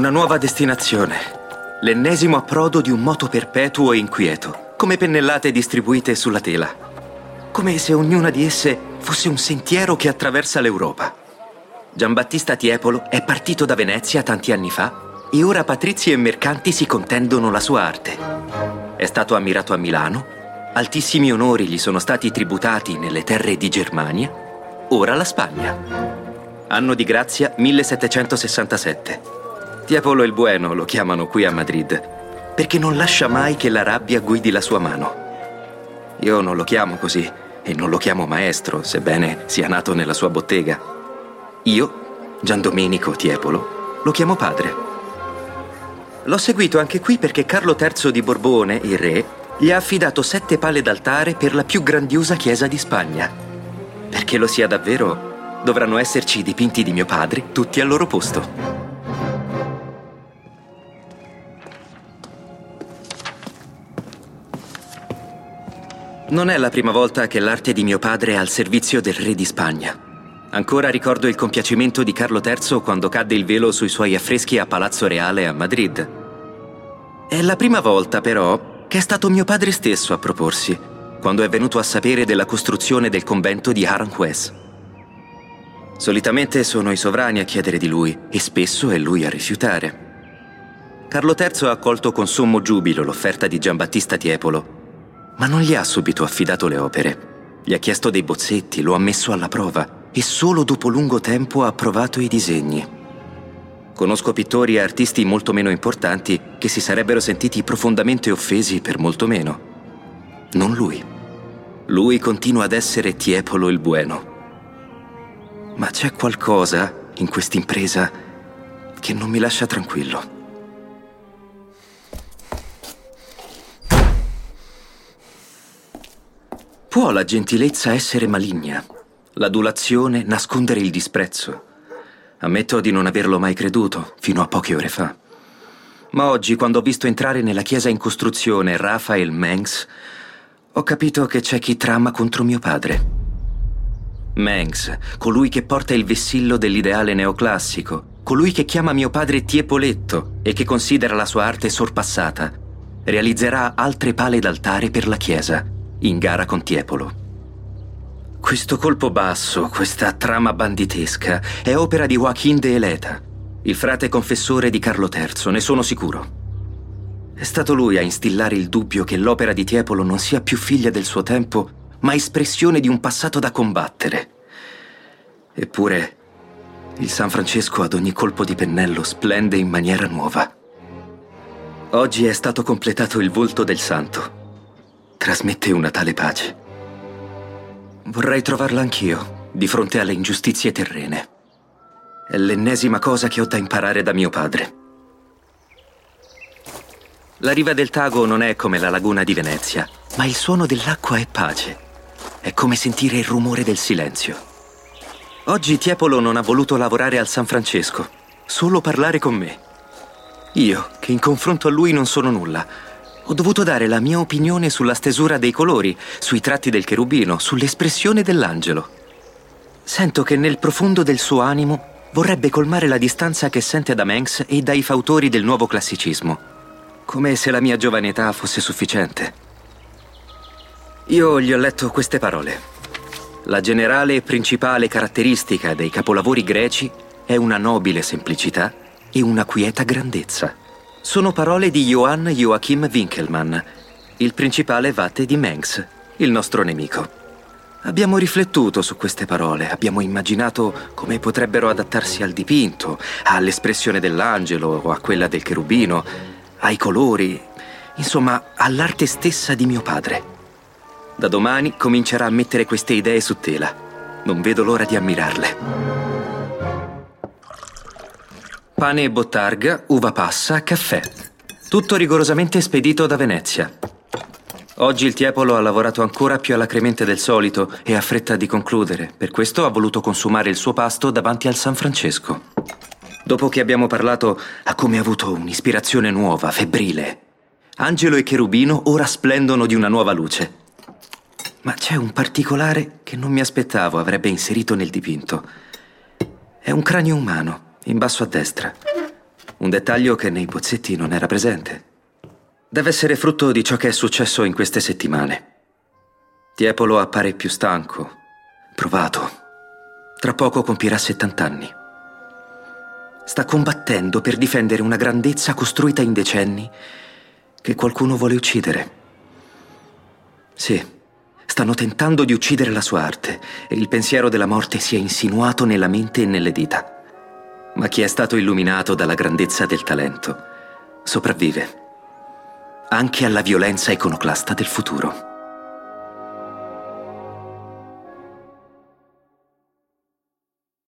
Una nuova destinazione. L'ennesimo approdo di un moto perpetuo e inquieto, come pennellate distribuite sulla tela. Come se ognuna di esse fosse un sentiero che attraversa l'Europa. Giambattista Tiepolo è partito da Venezia tanti anni fa e ora patrizi e mercanti si contendono la sua arte. È stato ammirato a Milano, altissimi onori gli sono stati tributati nelle terre di Germania, ora la Spagna. Anno di grazia 1767. Tiepolo il Bueno lo chiamano qui a Madrid, perché non lascia mai che la rabbia guidi la sua mano. Io non lo chiamo così e non lo chiamo maestro, sebbene sia nato nella sua bottega. Io, Gian Domenico Tiepolo, lo chiamo padre. L'ho seguito anche qui perché Carlo III di Borbone, il re, gli ha affidato sette pale d'altare per la più grandiosa chiesa di Spagna. Perché lo sia davvero, dovranno esserci i dipinti di mio padre tutti al loro posto. Non è la prima volta che l'arte di mio padre è al servizio del re di Spagna. Ancora ricordo il compiacimento di Carlo III quando cadde il velo sui suoi affreschi a Palazzo Reale a Madrid. È la prima volta, però, che è stato mio padre stesso a proporsi, quando è venuto a sapere della costruzione del convento di Aranjuez. Solitamente sono i sovrani a chiedere di lui e spesso è lui a rifiutare. Carlo III ha accolto con sommo giubilo l'offerta di Giambattista Tiepolo ma non gli ha subito affidato le opere. Gli ha chiesto dei bozzetti, lo ha messo alla prova e solo dopo lungo tempo ha approvato i disegni. Conosco pittori e artisti molto meno importanti che si sarebbero sentiti profondamente offesi per molto meno. Non lui. Lui continua ad essere Tiepolo il Bueno. Ma c'è qualcosa in quest'impresa che non mi lascia tranquillo. Può la gentilezza essere maligna? L'adulazione nascondere il disprezzo? Ammetto di non averlo mai creduto, fino a poche ore fa. Ma oggi, quando ho visto entrare nella chiesa in costruzione Raphael Mengs, ho capito che c'è chi trama contro mio padre. Mengs, colui che porta il vessillo dell'ideale neoclassico, colui che chiama mio padre Tiepoletto e che considera la sua arte sorpassata, realizzerà altre pale d'altare per la chiesa in gara con Tiepolo. Questo colpo basso, questa trama banditesca, è opera di Joaquin de Eleta, il frate confessore di Carlo III, ne sono sicuro. È stato lui a instillare il dubbio che l'opera di Tiepolo non sia più figlia del suo tempo, ma espressione di un passato da combattere. Eppure, il San Francesco ad ogni colpo di pennello splende in maniera nuova. Oggi è stato completato il volto del santo trasmette una tale pace. Vorrei trovarla anch'io, di fronte alle ingiustizie terrene. È l'ennesima cosa che ho da imparare da mio padre. La riva del Tago non è come la laguna di Venezia, ma il suono dell'acqua è pace. È come sentire il rumore del silenzio. Oggi Tiepolo non ha voluto lavorare al San Francesco, solo parlare con me. Io, che in confronto a lui non sono nulla, ho dovuto dare la mia opinione sulla stesura dei colori, sui tratti del cherubino, sull'espressione dell'angelo. Sento che nel profondo del suo animo vorrebbe colmare la distanza che sente da Mengs e dai fautori del nuovo classicismo, come se la mia giovane età fosse sufficiente. Io gli ho letto queste parole. La generale e principale caratteristica dei capolavori greci è una nobile semplicità e una quieta grandezza. Sono parole di Johann Joachim Winkelmann, il principale vate di Mengs, il nostro nemico. Abbiamo riflettuto su queste parole, abbiamo immaginato come potrebbero adattarsi al dipinto, all'espressione dell'angelo o a quella del cherubino, ai colori, insomma all'arte stessa di mio padre. Da domani comincerà a mettere queste idee su tela. Non vedo l'ora di ammirarle. Pane e bottarga, uva passa, caffè. Tutto rigorosamente spedito da Venezia. Oggi il Tiepolo ha lavorato ancora più alacremente del solito e ha fretta di concludere. Per questo ha voluto consumare il suo pasto davanti al San Francesco. Dopo che abbiamo parlato, ha come avuto un'ispirazione nuova, febbrile. Angelo e Cherubino ora splendono di una nuova luce. Ma c'è un particolare che non mi aspettavo avrebbe inserito nel dipinto. È un cranio umano in basso a destra. Un dettaglio che nei bozzetti non era presente. Deve essere frutto di ciò che è successo in queste settimane. Tiepolo appare più stanco, provato. Tra poco compirà 70 anni. Sta combattendo per difendere una grandezza costruita in decenni che qualcuno vuole uccidere. Sì, stanno tentando di uccidere la sua arte e il pensiero della morte si è insinuato nella mente e nelle dita. Ma chi è stato illuminato dalla grandezza del talento sopravvive anche alla violenza iconoclasta del futuro.